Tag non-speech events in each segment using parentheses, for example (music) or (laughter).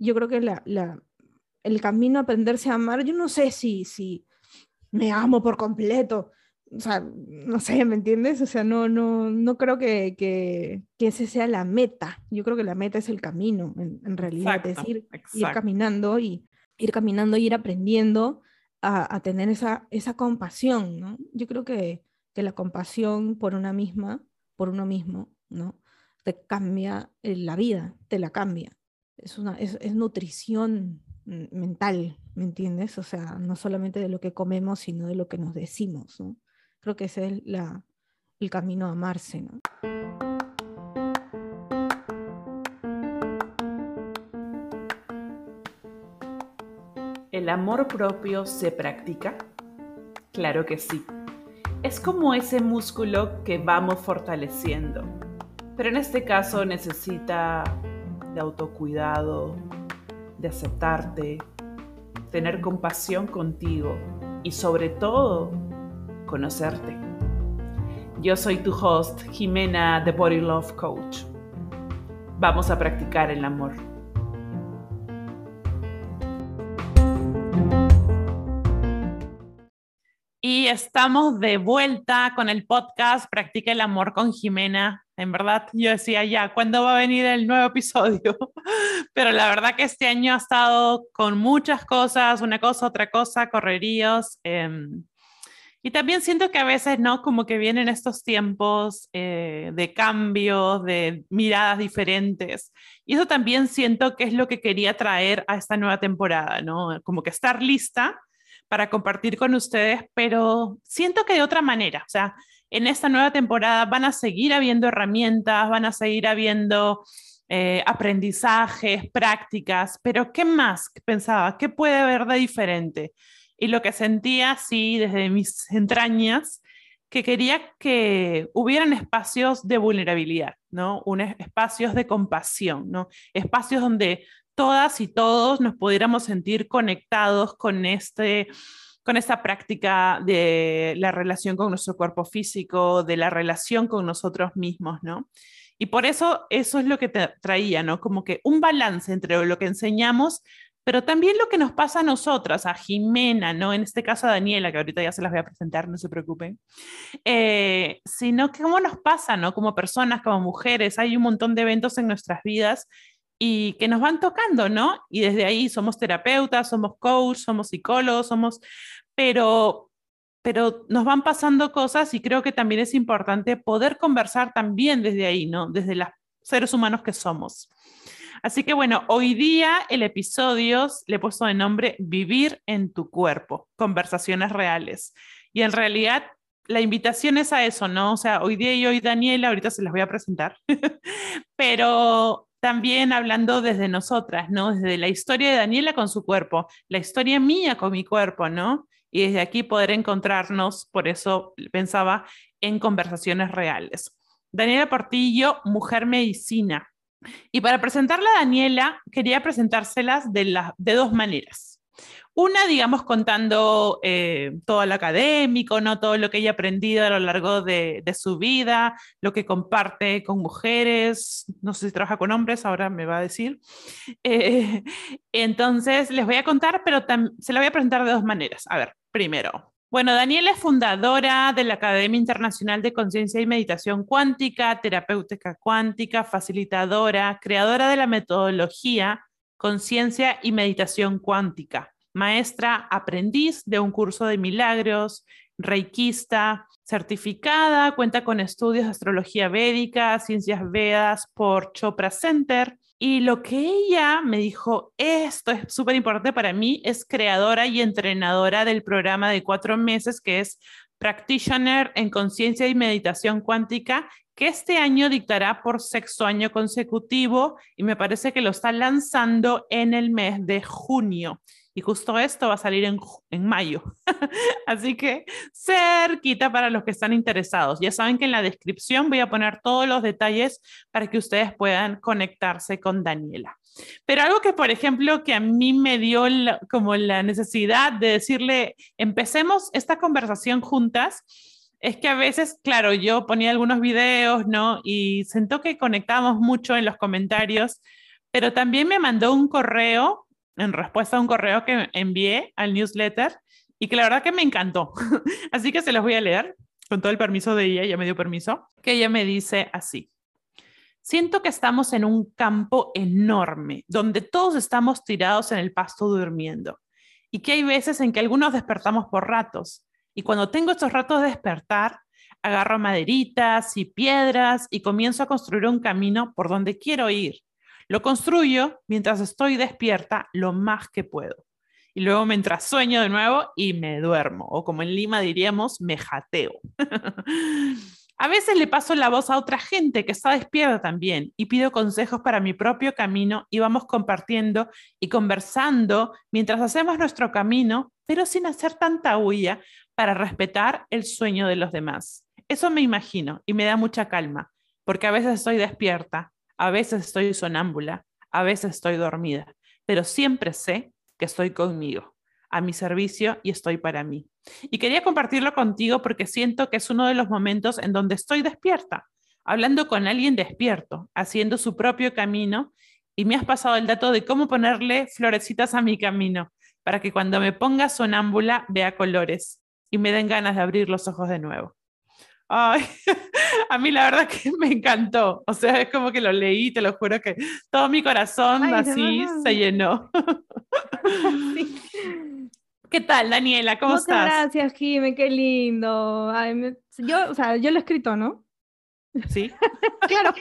yo creo que la, la, el camino a aprenderse a amar, yo no sé si, si me amo por completo, o sea, no sé, ¿me entiendes? O sea, no, no, no creo que, que, que ese sea la meta. Yo creo que la meta es el camino, en, en realidad, es ir, ir, caminando y ir caminando y ir aprendiendo a, a, tener esa, esa compasión, ¿no? Yo creo que, que la compasión por una misma, por uno mismo, ¿no? Te cambia eh, la vida, te la cambia. Es, una, es, es nutrición mental, ¿me entiendes? O sea, no solamente de lo que comemos, sino de lo que nos decimos, ¿no? Creo que ese es la, el camino a amarse. ¿no? ¿El amor propio se practica? Claro que sí. Es como ese músculo que vamos fortaleciendo. Pero en este caso necesita de autocuidado, de aceptarte, tener compasión contigo y sobre todo conocerte. Yo soy tu host, Jimena, The Body Love Coach. Vamos a practicar el amor. Y estamos de vuelta con el podcast Practica el Amor con Jimena. En verdad, yo decía ya, ¿cuándo va a venir el nuevo episodio? (laughs) Pero la verdad que este año ha estado con muchas cosas, una cosa, otra cosa, correríos. Em, y también siento que a veces, ¿no? Como que vienen estos tiempos eh, de cambios, de miradas diferentes. Y eso también siento que es lo que quería traer a esta nueva temporada, ¿no? Como que estar lista para compartir con ustedes, pero siento que de otra manera. O sea, en esta nueva temporada van a seguir habiendo herramientas, van a seguir habiendo eh, aprendizajes, prácticas, pero ¿qué más pensaba? ¿Qué puede haber de diferente? y lo que sentía, sí, desde mis entrañas, que quería que hubieran espacios de vulnerabilidad, ¿no? Un, espacios de compasión, ¿no? Espacios donde todas y todos nos pudiéramos sentir conectados con este con esta práctica de la relación con nuestro cuerpo físico, de la relación con nosotros mismos, ¿no? Y por eso eso es lo que traía, ¿no? Como que un balance entre lo que enseñamos, pero también lo que nos pasa a nosotras, a Jimena, ¿no? En este caso a Daniela, que ahorita ya se las voy a presentar, no se preocupen, eh, sino que cómo nos pasa, ¿no? Como personas, como mujeres, hay un montón de eventos en nuestras vidas y que nos van tocando, ¿no? Y desde ahí somos terapeutas, somos coach, somos psicólogos, somos, pero, pero nos van pasando cosas y creo que también es importante poder conversar también desde ahí, ¿no? Desde los seres humanos que somos. Así que bueno, hoy día el episodio le he puesto de nombre Vivir en tu cuerpo, conversaciones reales. Y en realidad la invitación es a eso, ¿no? O sea, hoy día y hoy Daniela, ahorita se las voy a presentar, (laughs) pero también hablando desde nosotras, ¿no? Desde la historia de Daniela con su cuerpo, la historia mía con mi cuerpo, ¿no? Y desde aquí poder encontrarnos, por eso pensaba en conversaciones reales. Daniela Portillo, mujer medicina, y para presentarla a Daniela, quería presentárselas de, de dos maneras. Una, digamos, contando eh, todo lo académico, ¿no? todo lo que ella ha aprendido a lo largo de, su vida, lo que comparte con mujeres, no sé si trabaja con hombres, ahora me va a decir. Eh, (laughs) entonces, les voy a contar, pero se la voy a presentar de dos maneras. A ver, primero, bueno, Daniela es fundadora de la Academia Internacional de Conciencia y Meditación Cuántica, terapéutica cuántica, facilitadora, creadora de la metodología Conciencia y Meditación Cuántica, maestra aprendiz de un curso de milagros, reikista, certificada, cuenta con estudios de astrología védica, ciencias vedas por Chopra Center, y lo que ella me dijo, esto es súper importante para mí, es creadora y entrenadora del programa de cuatro meses que es Practitioner en Conciencia y Meditación Cuántica, que este año dictará por sexto año consecutivo y me parece que lo está lanzando en el mes de junio. Y justo esto va a salir en, en mayo. (laughs) Así que cerquita para los que están interesados. Ya saben que en la descripción voy a poner todos los detalles para que ustedes puedan conectarse con Daniela. Pero algo que, por ejemplo, que a mí me dio como la necesidad de decirle, empecemos esta conversación juntas, es que a veces, claro, yo ponía algunos videos, ¿no? Y siento que conectamos mucho en los comentarios, pero también me mandó un correo en respuesta a un correo que envié al newsletter y que la verdad que me encantó. (laughs) Así que se los voy a leer con todo el permiso de ella, ya me dio permiso, que ella me dice así. Siento que estamos en un campo enorme, donde todos estamos tirados en el pasto durmiendo, y que hay veces en que algunos despertamos por ratos. Y cuando tengo estos ratos de despertar, agarro maderitas y piedras y comienzo a construir un camino por donde quiero ir. Lo construyo mientras estoy despierta lo más que puedo. Y luego mientras sueño de nuevo y me duermo, o como en Lima diríamos, me jateo. (laughs) a veces le paso la voz a otra gente que está despierta también y pido consejos para mi propio camino y vamos compartiendo y conversando mientras hacemos nuestro camino, pero sin hacer tanta huella para respetar el sueño de los demás. Eso me imagino y me da mucha calma, porque a veces estoy despierta, a veces estoy sonámbula, a veces estoy dormida, pero siempre sé que estoy conmigo, a mi servicio y estoy para mí. Y quería compartirlo contigo porque siento que es uno de los momentos en donde estoy despierta, hablando con alguien despierto, haciendo su propio camino y me has pasado el dato de cómo ponerle florecitas a mi camino para que cuando me ponga sonámbula vea colores y me den ganas de abrir los ojos de nuevo. Ay, (laughs) a mí la verdad que me encantó. O sea, es como que lo leí, te lo juro que todo mi corazón así se llenó. (laughs) ¿Qué tal, Daniela? ¿Cómo Muchas estás? gracias, Jime, qué lindo. yo, o sea, yo lo he escrito, ¿no? Sí. (laughs) claro.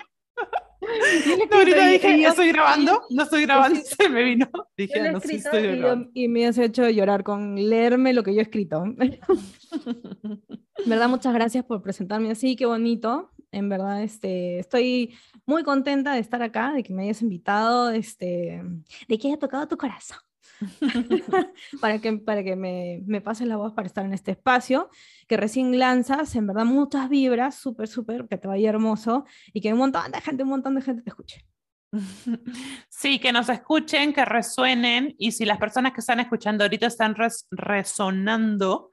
(laughs) No, ahorita dije, ¿estoy grabando? No estoy grabando, (laughs) se me vino. Dije, no, sí estoy grabando. Y, me has hecho llorar con leerme lo que yo he escrito. (laughs) verdad, muchas gracias por presentarme así, qué bonito. En verdad, este, estoy muy contenta de estar acá, de que me hayas invitado, este, de que haya tocado tu corazón. (laughs) para que, para que me, me pases la voz para estar en este espacio, que recién lanzas, en verdad, muchas vibras, súper, súper, que te vaya hermoso y que un montón de gente, un montón de gente te escuche. (laughs) Sí, que nos escuchen, que resuenen y si las personas que están escuchando ahorita están resonando,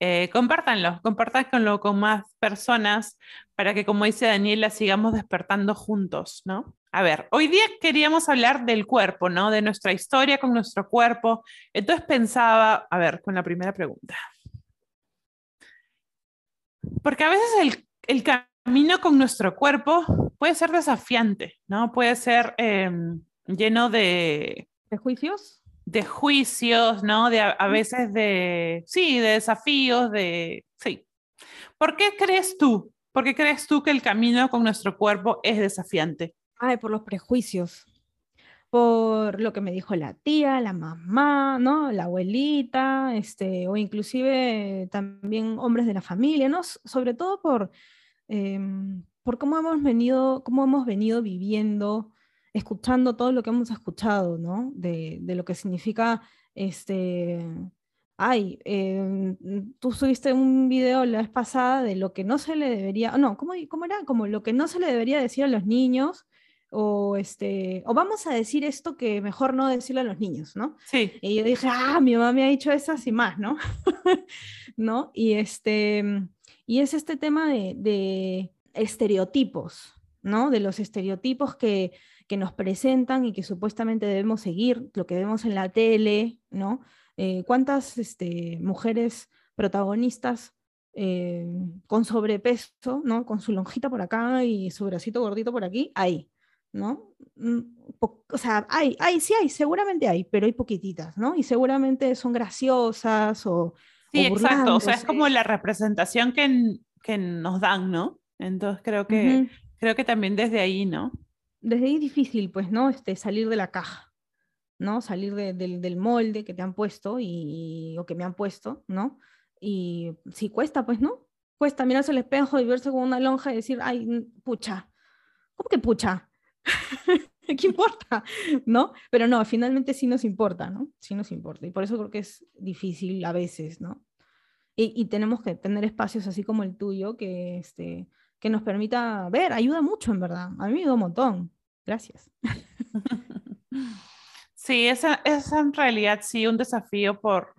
eh, compártanlo, compártanlo con más personas para que, como dice Daniela, sigamos despertando juntos, ¿no? A ver, hoy día queríamos hablar del cuerpo, ¿no? De nuestra historia con nuestro cuerpo. Entonces pensaba, a ver, con la primera pregunta. Porque a veces el, el camino con nuestro cuerpo puede ser desafiante, ¿no? Puede ser em, lleno de... ¿De juicios? de juicios, ¿no? De a, veces de, sí, de desafíos, de, sí. ¿Por qué crees tú? ¿Por qué crees tú que el camino con nuestro cuerpo es desafiante? Ay, por los prejuicios, por lo que me dijo la tía, la mamá, ¿no? La abuelita, este, o inclusive también hombres de la familia, ¿no? Sobre todo por, em, por cómo hemos venido, cómo hemos venido viviendo escuchando todo lo que hemos escuchado, ¿no? De, de lo que significa, este, ay, em, tú subiste un video la vez pasada de lo que no se le debería, no, ¿cómo, ¿cómo, era? Como lo que no se le debería decir a los niños, o este, o vamos a decir esto que mejor no decirle a los niños, ¿no? Sí. Y yo dije, ah, mi mamá me ha dicho esas y más, ¿no? (laughs) ¿No? Y este, y es este tema de, de estereotipos, ¿no? De los estereotipos que que nos presentan y que supuestamente debemos seguir, lo que vemos en la tele, ¿no? Eh, ¿Cuántas este, mujeres protagonistas eh, con sobrepeso, ¿no? Con su lonjita por acá y su bracito gordito por aquí, hay, ¿no? Mm, o sea, hay, hay, sí hay, seguramente hay, pero hay poquititas, ¿no? Y seguramente son graciosas o... Sí, exacto, o sea, es como la representación que, que nos dan, ¿no? Entonces creo que, creo que también desde ahí, ¿no? desde ahí es difícil, pues, ¿no? Este, salir de la caja, ¿no? Salir del molde que te han puesto y, o que me han puesto, ¿no? Y si cuesta, pues, ¿no? Cuesta mirarse al espejo y verse con una lonja y decir, ay, pucha, ¿cómo que pucha? (laughs) ¿Qué importa? ¿No? Pero no, finalmente sí nos importa, ¿no? Sí nos importa. Y por eso creo que es difícil a veces, ¿no? Y, y tenemos que tener espacios así como el tuyo que, este, que nos permita ver, ayuda mucho en verdad. A mí me ayuda un montón. Gracias. (laughs) Sí, esa es en realidad sí un desafío por,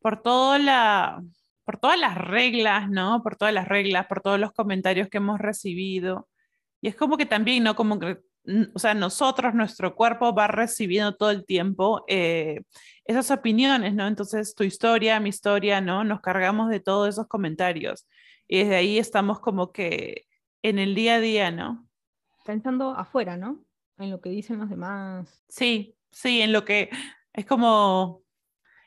por, todo la, por todas las reglas, ¿no? Por todas las reglas, por todos los comentarios que hemos recibido. Y es como que también, ¿no? Como que o sea, nosotros, nuestro cuerpo va recibiendo todo el tiempo eh, esas opiniones, ¿no? Entonces, tu historia, mi historia, ¿no? Nos cargamos de todos esos comentarios. Y desde ahí estamos como que en el día a día, ¿no? Pensando afuera, ¿no? En lo que dicen los demás. Sí, sí, en lo que es como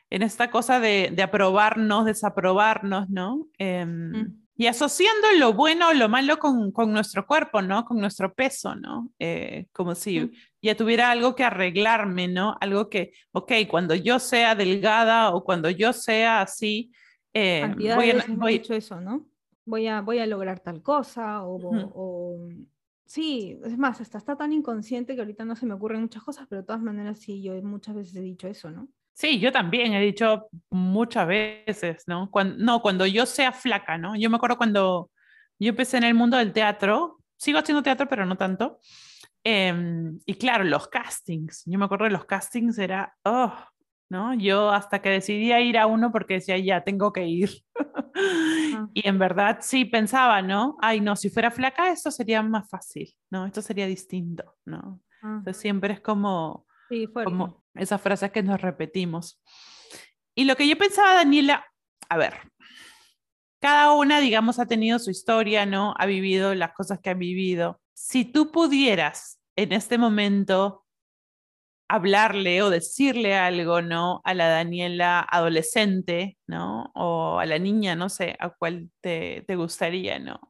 en esta cosa de, de aprobarnos, desaprobarnos, ¿no? Em, mm. Y asociando lo bueno o lo malo con, con, nuestro cuerpo, ¿no? Con nuestro peso, ¿no? Eh, como si mm. ya tuviera algo que arreglarme, ¿no? Algo que, ok, cuando yo sea delgada o cuando yo sea así, eh, voy a... Voy... dicho eso, ¿no? Voy a, voy a lograr tal cosa o, o, Sí, es más, hasta está tan inconsciente que ahorita no se me ocurren muchas cosas, pero de todas maneras sí, yo muchas veces he dicho eso, ¿no? Sí, yo también he dicho muchas veces, ¿no? Cuando, no, cuando yo sea flaca, ¿no? Yo me acuerdo cuando yo empecé en el mundo del teatro, sigo haciendo teatro, pero no tanto. Em, y claro, los castings, yo me acuerdo de los castings, era, oh, ¿no? Yo hasta que decidí ir a uno porque decía, ya, tengo que ir. Ah. (laughs) Y en verdad sí pensaba, ¿no? Ay, no, si fuera flaca esto sería más fácil, ¿no? Esto sería distinto, ¿no? Entonces siempre es como, sí, como esas frases que nos repetimos. Y lo que yo pensaba, Daniela, a ver, cada una, digamos, ha tenido su historia, ¿no? Ha vivido las cosas que ha vivido. Si tú pudieras en este momento hablarle o decirle algo, ¿no? A la Daniela adolescente, ¿no? O a la niña, no sé, a cuál te, te gustaría, ¿no?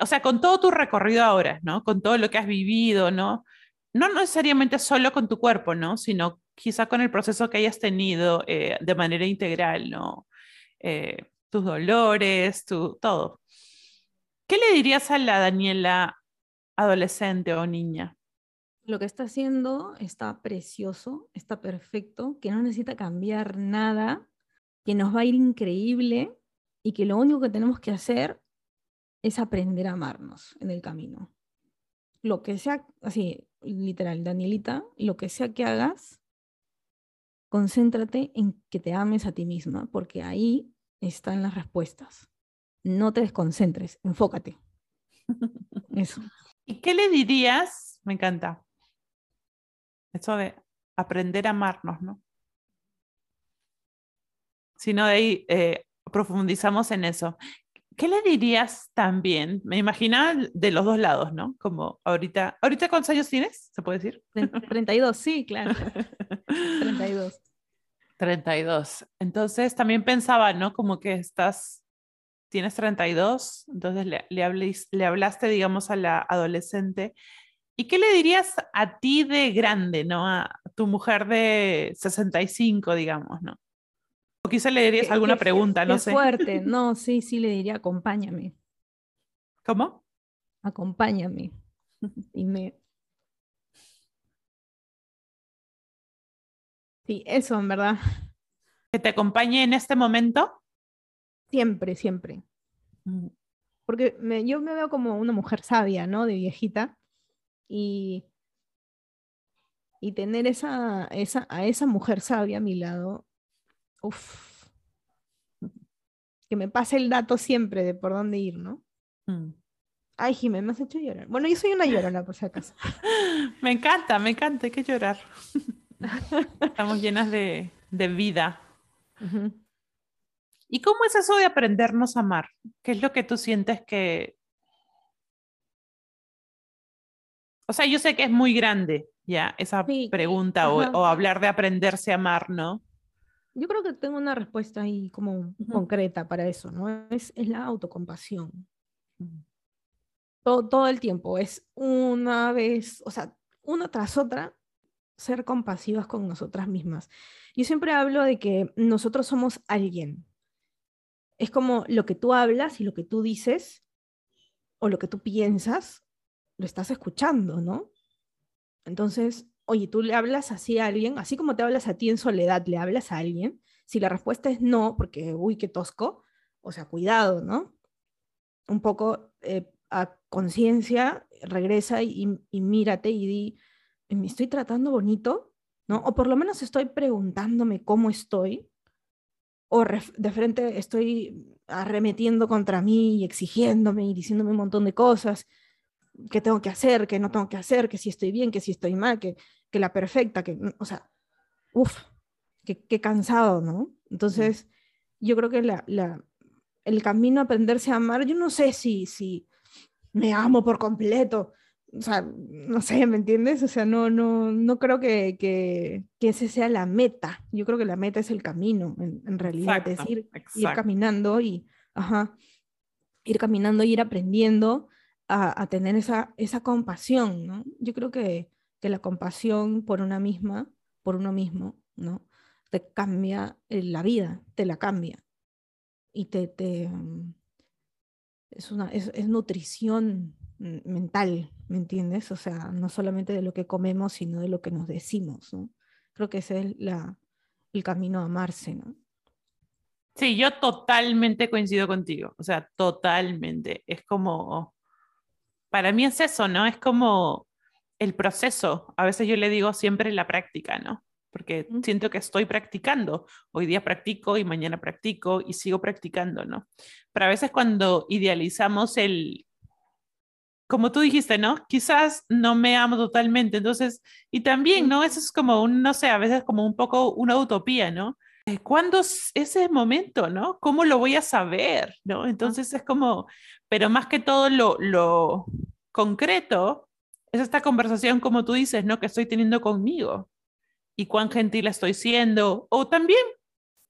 o sea, con todo tu recorrido ahora, ¿no? Con todo lo que has vivido, ¿no? No necesariamente solo con tu cuerpo, ¿no? Sino quizá con el proceso que hayas tenido eh, de manera integral, ¿no? Eh, tus dolores, tu, todo. ¿Qué le dirías a la Daniela adolescente o niña? Lo que está haciendo está precioso, está perfecto, que no necesita cambiar nada, que nos va a ir increíble y que lo único que tenemos que hacer es aprender a amarnos en el camino. Lo que sea, así, literal, Danielita, lo que sea que hagas, concéntrate en que te ames a ti misma, porque ahí están las respuestas. No te desconcentres, enfócate. (laughs) Eso. ¿Y qué le dirías? Me encanta. Eso de aprender a amarnos, ¿no? Si no, de ahí eh, profundizamos en eso. ¿Qué le dirías también? Me imaginaba de los dos lados, ¿no? Como ahorita, ¿ahorita cuántos años tienes? ¿Se puede decir? 32, (laughs) sí, claro. (laughs) 32. 32. Entonces también pensaba, ¿no? Como que estás, tienes 32, entonces le, le, le hablaste, digamos, a la adolescente. ¿Y qué le dirías a ti de grande, ¿no? A tu mujer de 65, digamos, ¿no? O quizá le dirías alguna pregunta, no sé. fuerte, (laughs) no, sí, sí le diría acompáñame. ¿Cómo? Acompáñame. (laughs) Y me... Sí, eso en verdad. ¿Que te acompañe en este momento? Siempre, siempre. Mm. Porque yo me veo como una mujer sabia, ¿no? De viejita. Y, y tener esa, esa, a esa mujer sabia a mi lado Uf. Que me pase el dato siempre de por dónde ir, ¿no? Mm. Ay, Jiménez, me has hecho llorar. Bueno, yo soy una llorona, por si acaso. (laughs) me encanta, me encanta, hay que llorar. (laughs) Estamos llenas de, vida. ¿Y cómo es eso de aprendernos a amar? ¿Qué es lo que tú sientes que... O sea, yo sé que es muy grande ya esa pregunta o, o, hablar de aprenderse a amar, ¿no? Yo creo que tengo una respuesta ahí como concreta para eso, ¿no? Es, es la autocompasión. Todo, todo el tiempo, es una vez, o sea, una tras otra, ser compasivas con nosotras mismas. Yo siempre hablo de que nosotros somos alguien. Es como lo que tú hablas y lo que tú dices o lo que tú piensas, lo estás escuchando, ¿no? Entonces, oye, tú le hablas así a alguien, así como te hablas a ti en soledad, le hablas a alguien, si la respuesta es no, porque, uy, qué tosco, o sea, cuidado, ¿no? Un poco eh, a conciencia, regresa y, mírate y di, ¿me estoy tratando bonito? ¿No? O por lo menos estoy preguntándome cómo estoy, o de frente estoy arremetiendo contra mí y exigiéndome y diciéndome un montón de cosas. Qué tengo que hacer, qué no tengo que hacer, que si estoy bien, que si estoy mal, que, que la perfecta, que, o sea, uff, qué, cansado, ¿no? Entonces, yo creo que la, la, el camino a aprenderse a amar, yo no sé si, si me amo por completo, o sea, no sé, ¿me entiendes? O sea, no, no, no creo que, que, que ese sea la meta. Yo creo que la meta es el camino, en, realidad, es ir, ir, caminando y, ajá, ir caminando y ir aprendiendo a, tener esa, esa compasión, ¿no? Yo creo que, que la compasión por una misma, por uno mismo, ¿no? Te cambia la vida, te la cambia. Y te, te es, una, es, es nutrición mental, ¿me entiendes? O sea, no solamente de lo que comemos, sino de lo que nos decimos, ¿no? Creo que ese es la, el camino a amarse, ¿no? Sí, yo totalmente coincido contigo, o sea, totalmente. Es como, para mí es eso, ¿no? Es como el proceso. A veces yo le digo siempre la práctica, ¿no? Porque siento que estoy practicando. Hoy día practico y mañana practico y sigo practicando, ¿no? Pero a veces cuando idealizamos el como tú dijiste, ¿no? Quizás no me amo totalmente, entonces, y también, ¿no? Eso es como un, no sé, a veces como un poco una utopía, ¿no? Eh, ¿Cuándo es ese momento, ¿no? ¿Cómo lo voy a saber, ¿no? Entonces es como, pero más que todo lo, lo concreto es esta conversación, como tú dices, ¿no? Que estoy teniendo conmigo y cuán gentil estoy siendo, o también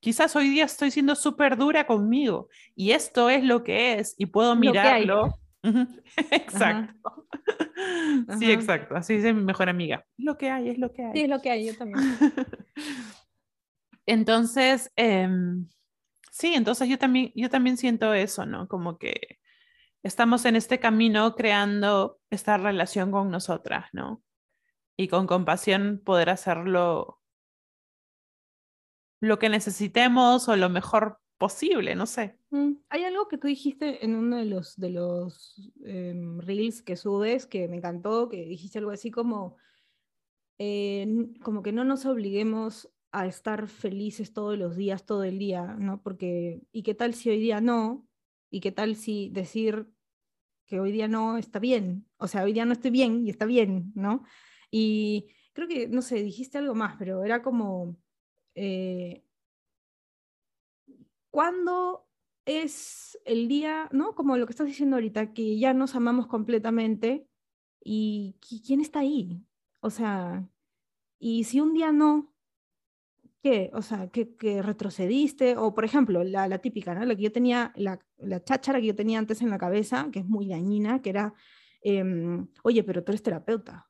quizás hoy día estoy siendo súper dura conmigo y esto es lo que es y puedo mirarlo (laughs) Exacto. (laughs) Sí, exacto. Así dice mi mejor amiga. Lo que hay es lo que hay. Sí, es lo que hay, yo también. (laughs) entonces, em, sí, entonces yo también, yo también siento eso, ¿no? Como que estamos en este camino creando esta relación con nosotras, ¿no? Y con compasión poder hacerlo lo que necesitemos o lo mejor posible, no sé. Mm, hay algo que tú dijiste en uno de los, de los em, reels que subes que me encantó, que dijiste algo así como, eh, como que no nos obliguemos a estar felices todos los días, todo el día, ¿no? Porque, ¿y qué tal si hoy día no? ¿Y qué tal si decir que hoy día no está bien? O sea, hoy día no estoy bien y está bien, ¿no? Y creo que, no sé, dijiste algo más, pero era como... Eh, ¿Cuándo es el día, ¿no? Como lo que estás diciendo ahorita, que ya nos amamos completamente y ¿quién está ahí? O sea, y si un día no, ¿qué? O sea, que, retrocediste, o por ejemplo, la, la, típica, ¿no? La que yo tenía, la, la cháchara que yo tenía antes en la cabeza, que es muy dañina, que era, em, oye, pero tú eres terapeuta,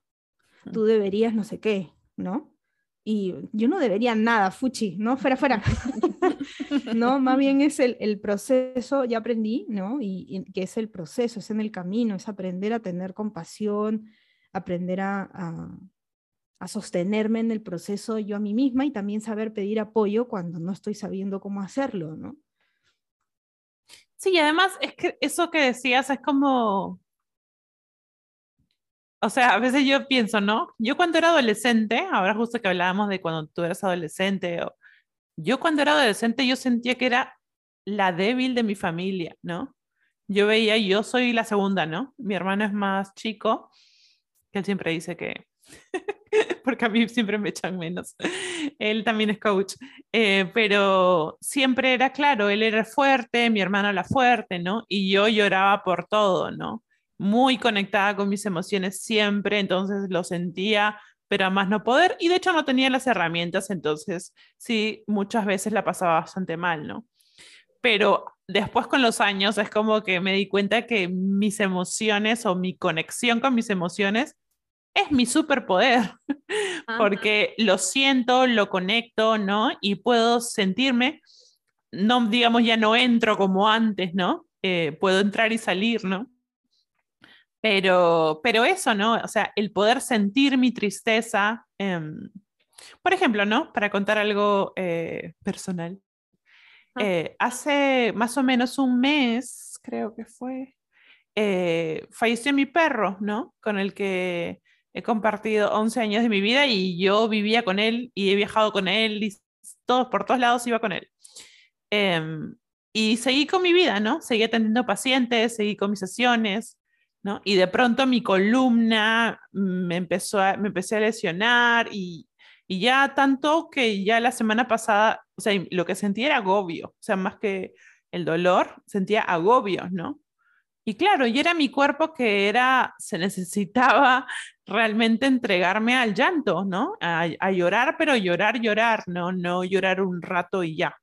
tú deberías no sé qué, ¿no? y yo no debería nada, fuchi, ¿no? Fuera, fuera. (laughs) no, más bien es el, el, proceso, ya aprendí, ¿no? Y, que es el proceso, es en el camino, es aprender a tener compasión, aprender a, a, a, sostenerme en el proceso yo a mí misma y también saber pedir apoyo cuando no estoy sabiendo cómo hacerlo, ¿no? Sí, y además es que eso que decías es como o sea, a veces yo pienso, ¿no? Yo cuando era adolescente, ahora justo que hablábamos de cuando tú eras adolescente, o, yo cuando era adolescente yo sentía que era la débil de mi familia, ¿no? Yo veía, yo soy la segunda, ¿no? Mi hermano es más chico, que él siempre dice que, (laughs) porque a mí siempre me echan menos. Él también es coach, eh, pero siempre era claro, él era fuerte, mi hermano era fuerte, ¿no? Y yo lloraba por todo, ¿no? muy conectada con mis emociones siempre, entonces lo sentía, pero a más no poder, y de hecho no tenía las herramientas, entonces sí, muchas veces la pasaba bastante mal, ¿no? Pero después con los años es como que me di cuenta que mis emociones o mi conexión con mis emociones es mi superpoder, (laughs) porque lo siento, lo conecto, ¿no? Y puedo sentirme, no, digamos, ya no entro como antes, ¿no? Eh, puedo entrar y salir, ¿no? Pero, pero eso, ¿no? O sea, el poder sentir mi tristeza. Em, por ejemplo, ¿no? Para contar algo eh, personal. Eh, hace más o menos un mes, creo que fue, falleció mi perro, ¿no? Con el que he compartido 11 años de mi vida y yo vivía con él y he viajado con él y todos, por todos lados iba con él. Em, y seguí con mi vida, ¿no? Seguí atendiendo pacientes, seguí con mis sesiones, ¿no? Y de pronto mi columna me, empezó a, me empecé a lesionar y, y ya tanto que ya la semana pasada, o sea, lo que sentía era agobio, o sea, más que el dolor, sentía agobio, ¿no? Y claro, y era mi cuerpo que era, se necesitaba realmente entregarme al llanto, ¿no? A, a, llorar, pero llorar, llorar, ¿no? No llorar un rato y ya,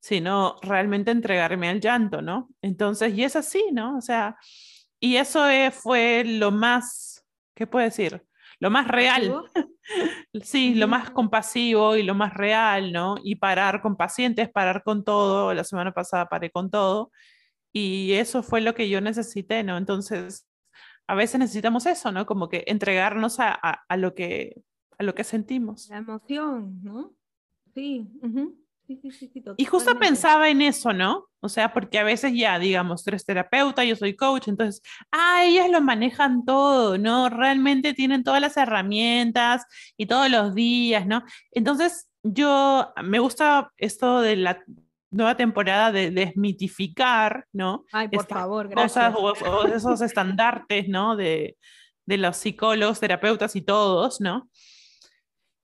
sino realmente entregarme al llanto, ¿no? Entonces, y es así, ¿no? O sea, y eso fue lo más, ¿qué puedo decir? Lo más real. (laughs) sí, lo más compasivo y lo más real, ¿no? Y parar con pacientes, parar con todo. La semana pasada paré con todo. Y eso fue lo que yo necesité, ¿no? Entonces, a veces necesitamos eso, ¿no? Como que entregarnos a, a, lo, que, a lo que sentimos. La emoción, ¿no? Sí. y justo pensaba en eso, ¿no? O sea, porque a veces ya, digamos, tú eres terapeuta, yo soy coach, entonces, ah, ellas lo manejan todo, ¿no? Realmente tienen todas las herramientas y todos los días, ¿no? Entonces, yo me gusta esto de la nueva temporada de desmitificar, ¿no? Ay, por favor, gracias. Cosas o, o esos estandartes, ¿no? De, de los psicólogos, terapeutas y todos, ¿no?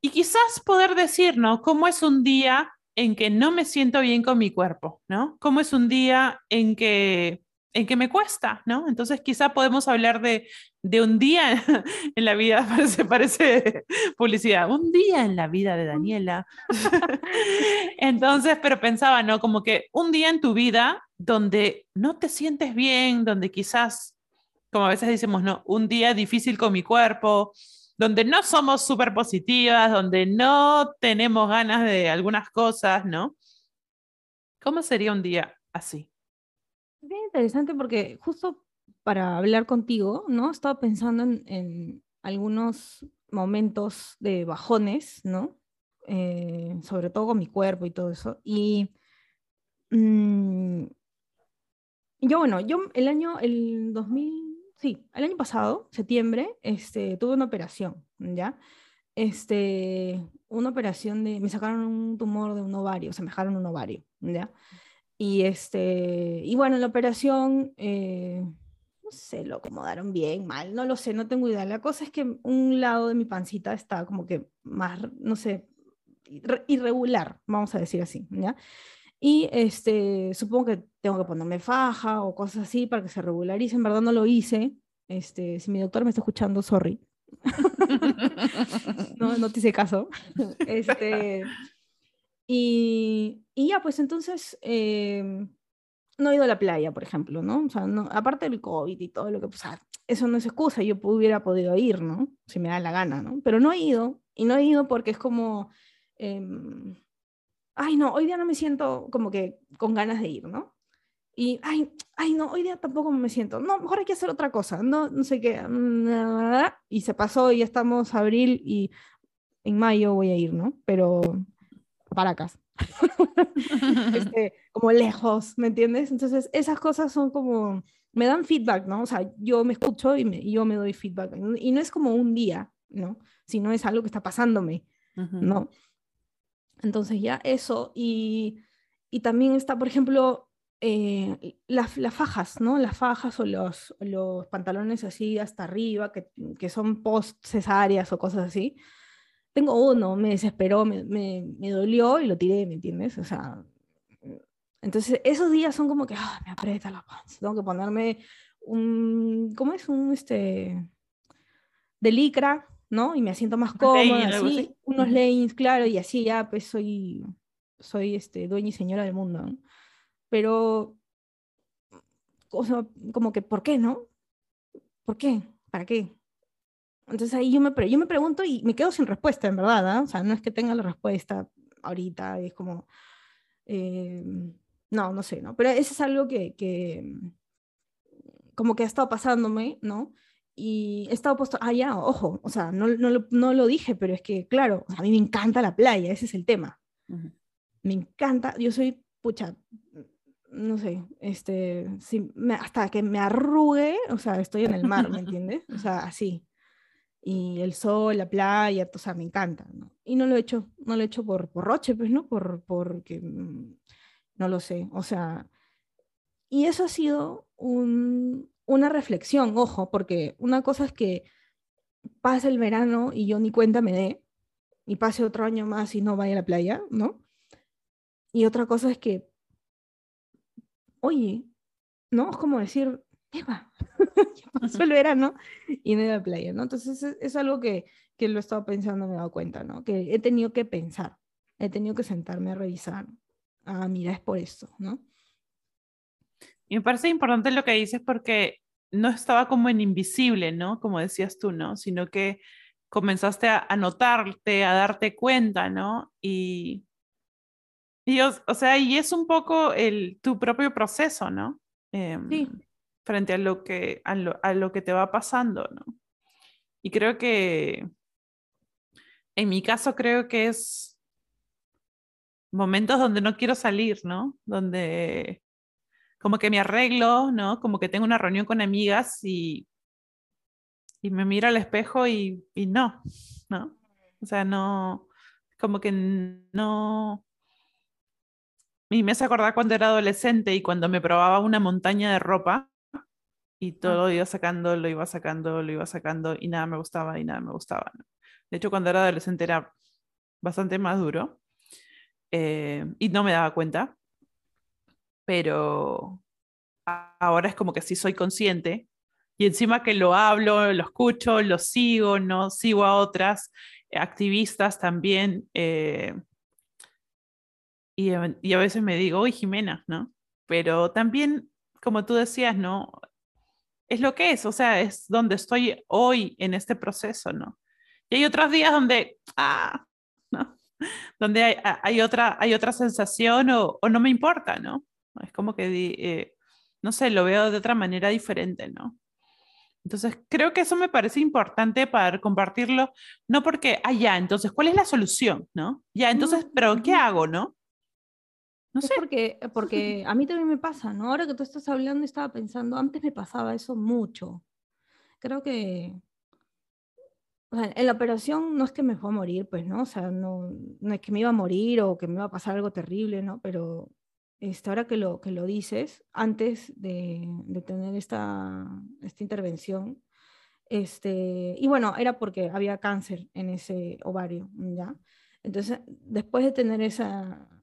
Y quizás poder decir, ¿no? ¿Cómo es un día en que no me siento bien con mi cuerpo, ¿no? ¿Cómo es un día en que, en que me cuesta, ¿no? Entonces quizá podemos hablar de, de un día (laughs) en la vida, (laughs) parece, parece publicidad, un día en la vida de Daniela. (laughs) Entonces, pero pensaba, ¿no? Como que un día en tu vida donde no te sientes bien, donde quizás, como a veces decimos, ¿no? Un día difícil con mi cuerpo, donde no somos súper positivas, donde no tenemos ganas de algunas cosas, ¿no? ¿Cómo sería un día así? Bien interesante porque justo para hablar contigo, ¿no? Estaba pensando en, algunos momentos de bajones, ¿no? Eh, sobre todo con mi cuerpo y todo eso. Y mm, yo, bueno, yo el año, el 2000, sí, el año pasado, septiembre, este, tuve una operación, ¿ya? Este, una operación de, me sacaron un tumor de un ovario, se me dejaron un ovario, ¿ya? Y este, y bueno, la operación, eh, no sé, lo acomodaron bien, mal, no lo sé, no tengo idea. La cosa es que un lado de mi pancita está como que más, no sé, irregular, vamos a decir así, ¿ya? Y este, supongo que tengo que ponerme faja o cosas así para que se regularice. En verdad no lo hice. Este, si mi doctor me está escuchando, sorry. (laughs) no, no te hice caso. (laughs) Este, y, y ya, pues entonces em, no he ido a la playa, por ejemplo, ¿no? O sea, no, aparte del COVID y todo lo que, pues, eso no es excusa, yo hubiera podido ir, ¿no? Si me da la gana, ¿no? Pero no he ido, y no he ido porque es como, eh, ay, no, hoy día no me siento como que con ganas de ir, ¿no? Y, ay, ay, no, hoy día tampoco me siento, no, mejor hay que hacer otra cosa, no, no sé qué, y se pasó y ya estamos abril y en mayo voy a ir, ¿no? Pero para acá. (laughs) este, como lejos, ¿me entiendes? Entonces, esas cosas son como, me dan feedback, ¿no? O sea, yo me escucho y, me, yo me doy feedback. Y no es como un día, ¿no? Sino es algo que está pasándome, ¿no? Entonces ya eso, y, y también está, por ejemplo, eh, las, las, fajas, ¿no? Las fajas o los, los pantalones así hasta arriba, que, que son post cesáreas o cosas así. Tengo uno, me desesperó, me, me, me, dolió y lo tiré, ¿me entiendes? O sea, entonces esos días son como que ah, me aprieta la panza, tengo que ponerme un, ¿cómo es? Un, este, de licra, ¿no? Y me siento más cómoda, así, unos leggings, claro, y así ya pues soy, soy este, dueña y señora del mundo, ¿no? Pero, o sea, como que, ¿por qué, no? ¿Por qué? ¿Para qué? Entonces ahí yo me, yo me pregunto y me quedo sin respuesta, en verdad, ¿eh? O sea, no es que tenga la respuesta ahorita, es como, eh, no, no sé, ¿no? Pero eso es algo que, que como que ha estado pasándome, ¿no? y he estado puesto, ah, ya, ojo, o sea, no, no, lo, no lo dije, pero es que, claro, a mí me encanta la playa, ese es el tema. Me encanta, yo soy, pucha, no sé, este, si hasta que me arrugue, o sea, estoy en el mar, ¿me (laughs) entiendes? O sea, así. Y el sol, la playa, o sea, me encanta, ¿no? Y no lo he hecho, no lo he hecho por, por roche, pues, ¿no? Por, porque, mm, no lo sé, o sea, y eso ha sido una reflexión, ojo, porque una cosa es que pase el verano y yo ni cuenta me dé, y pase otro año más y no vaya a la playa, ¿no? Y otra cosa es que, oye, ¿no? Es como decir, Eva, (laughs) ya pasó el verano y no he a la playa, ¿no? Entonces es, algo que, que, lo he estado pensando, me he dado cuenta, ¿no? Que he tenido que pensar, he tenido que sentarme a revisar, ah, mira, es por esto, ¿no? Y me parece importante lo que dices porque no estaba como en invisible, ¿no? Como decías tú, ¿no? Sino que comenzaste a, notarte, a darte cuenta, ¿no? Y, y o, sea, y es un poco el, tu propio proceso, ¿no? Em, sí. Frente a lo, que, a lo, a lo que te va pasando, ¿no? Y creo que, en mi caso, creo que es momentos donde no quiero salir, ¿no? Donde como que me arreglo, ¿no? Como que tengo una reunión con amigas y, y me miro al espejo y, y no, ¿no? O sea, no, como que no... Y me hace acordar cuando era adolescente y cuando me probaba una montaña de ropa y todo lo iba sacando, lo iba sacando, lo iba sacando y nada me gustaba y nada me gustaba. ¿no? De hecho, cuando era adolescente era bastante más duro eh, y no me daba cuenta pero ahora es como que sí soy consciente y encima que lo hablo, lo escucho, lo sigo, no sigo a otras activistas también. Eh, y, y, a veces me digo, uy, Jimena, ¿no? Pero también, como tú decías, ¿no? Es lo que es, o sea, es donde estoy hoy en este proceso, ¿no? Y hay otros días donde, ah, ¿no? (laughs) Donde hay, hay otra, hay otra sensación o, o no me importa, ¿no? Es como que, eh, no sé, lo veo de otra manera diferente, ¿no? Entonces, creo que eso me parece importante para compartirlo, no porque, ah, ya, entonces, ¿cuál es la solución? ¿No? Ya, entonces, ¿pero qué hago, no? No sé. Porque, porque a mí también me pasa, ¿no? Ahora que tú estás hablando, estaba pensando, antes me pasaba eso mucho. Creo que, o sea, en la operación no es que me fue a morir, pues, ¿no? O sea, no, no es que me iba a morir o que me iba a pasar algo terrible, ¿no? Pero este, ahora que lo, que lo dices, antes de, de tener esta, esta intervención, este, y bueno, era porque había cáncer en ese ovario, ¿ya? Entonces, después de tener ese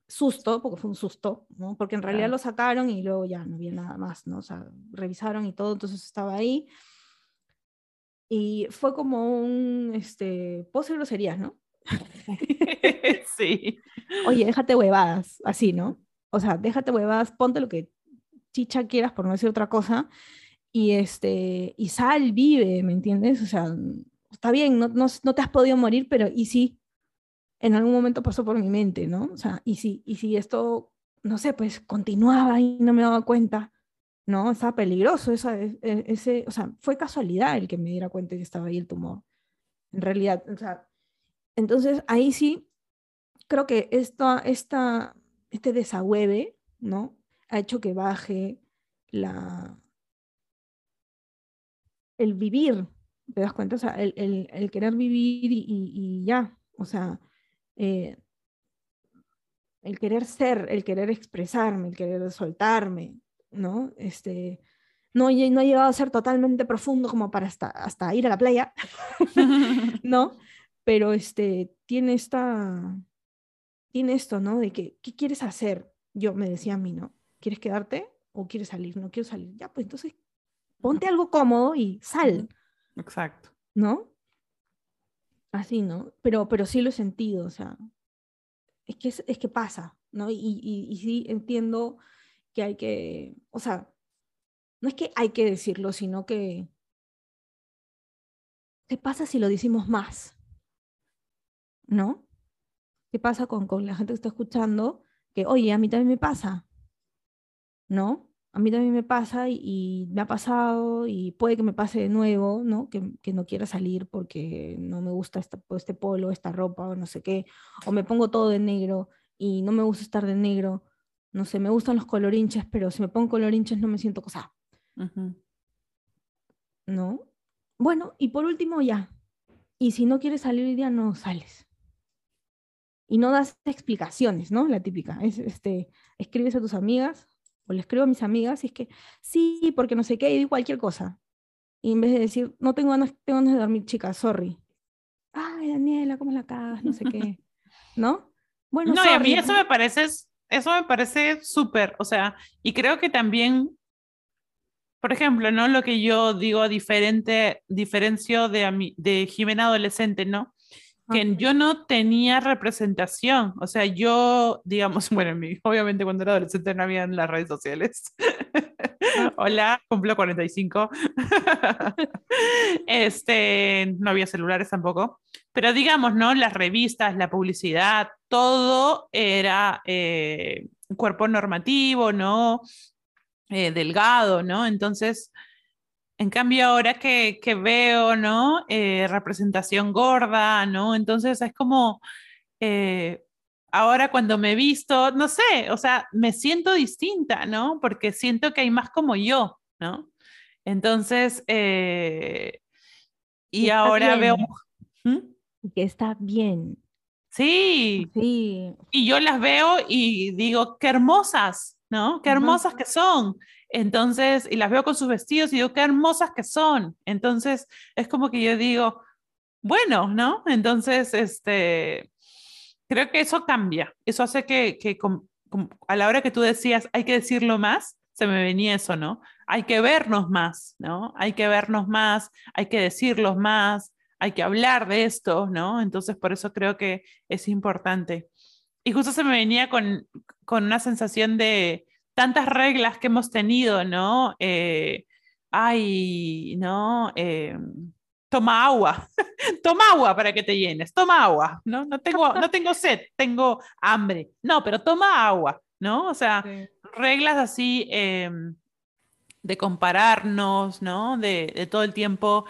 susto, porque fue un susto, ¿no? Porque en realidad lo sacaron y luego ya no había nada más, ¿no? O sea, revisaron y todo, entonces estaba ahí. Y fue como un, este, pose groserías, ¿no? (laughs) sí. Oye, déjate huevadas, así, ¿no? o sea, déjate huevadas, ponte lo que chicha quieras, por no decir otra cosa, y, este, y sal, vive, ¿me entiendes? O sea, está bien, no, no, no te has podido morir, pero y sí, en algún momento pasó por mi mente, ¿no? O sea, y si, y si esto, no sé, pues continuaba y no me daba cuenta, ¿no? Estaba peligroso, esa, e, e, ese, o sea, fue casualidad el que me diera cuenta que estaba ahí el tumor, en realidad, o sea, entonces ahí sí, creo que esta, esta este desahueve, ¿no? Ha hecho que baje la, el vivir, ¿te das cuenta? O sea, el, el, querer vivir y, ya, o sea, eh, el querer ser, el querer expresarme, el querer soltarme, ¿no? Este, no, no ha llegado a ser totalmente profundo como para hasta, hasta ir a la playa, (laughs) ¿no? Pero este, tiene esta, tiene esto, ¿no? De que, ¿qué quieres hacer? Yo me decía a mí, ¿no? ¿Quieres quedarte o quieres salir? No quiero salir. Ya, pues entonces ponte algo cómodo y sal. Exacto. ¿No? Así, ¿no? Pero, pero sí lo he sentido, o sea, es que, es, que pasa, ¿no? Y, y, sí entiendo que hay que, o sea, no es que hay que decirlo, sino que, ¿qué pasa si lo decimos más? ¿No? ¿Qué pasa con, con la gente que está escuchando? Que, oye, a mí también me pasa, ¿no? A mí también me pasa y, me ha pasado y puede que me pase de nuevo, ¿no? Que, que no quiera salir porque no me gusta este, este polo, esta ropa o no sé qué, o me pongo todo de negro y no me gusta estar de negro, no sé, me gustan los colorinches, pero si me pongo colorinches no me siento cosa. ¿No? Bueno, y por último ya, y si no quieres salir hoy día, no sales y no das explicaciones, ¿no? La típica, es, este, escribes a tus amigas o le escribo a mis amigas y es que, sí, porque no sé qué, y digo cualquier cosa. Y en vez de decir, no tengo ganas, tengo ganas de dormir, chica, sorry. Ay, Daniela, ¿cómo la cagas? No sé qué. (laughs) ¿No? Bueno, no, y a mí eso me parece, eso me parece súper, o sea, y creo que también, por ejemplo, ¿no? Lo que yo digo diferente, diferencio de, de Jimena adolescente, ¿no? Que yo no tenía representación. O sea, yo, digamos, (laughs) bueno, obviamente cuando era adolescente no había en las redes sociales. (laughs) Hola, cumplo 45. (laughs) este, no había celulares tampoco. Pero digamos, ¿no? Las revistas, la publicidad, todo era eh, cuerpo normativo, ¿no? Eh, delgado, ¿no? Entonces, en cambio, ahora que, veo, ¿no? Eh, representación gorda, ¿no? Entonces es como, eh, ahora cuando me he visto, no sé, o sea, me siento distinta, ¿no? Porque siento que hay más como yo, ¿no? Entonces, eh, y, ahora veo... ¿Mm? Que está bien. Sí. Sí. Y yo las veo y digo, qué hermosas, ¿no? Qué hermosas que son. Entonces, y las veo con sus vestidos y digo, qué hermosas que son. Entonces, es como que yo digo, bueno, ¿no? Entonces, este, creo que eso cambia. Eso hace que, que a la hora que tú decías, hay que decirlo más, se me venía eso, ¿no? Hay que vernos más, ¿no? Hay que vernos más, hay que decirlo más, hay que hablar de esto, ¿no? Entonces, por eso creo que es importante. Y justo se me venía con, con una sensación de, tantas reglas que hemos tenido, ¿no? Eh, ay, ¿no? Eh, toma agua, (laughs) toma agua para que te llenes, toma agua, ¿no? No tengo, no tengo sed, tengo hambre, no, pero toma agua, ¿no? O sea, reglas así em, de compararnos, ¿no? De, de, todo el tiempo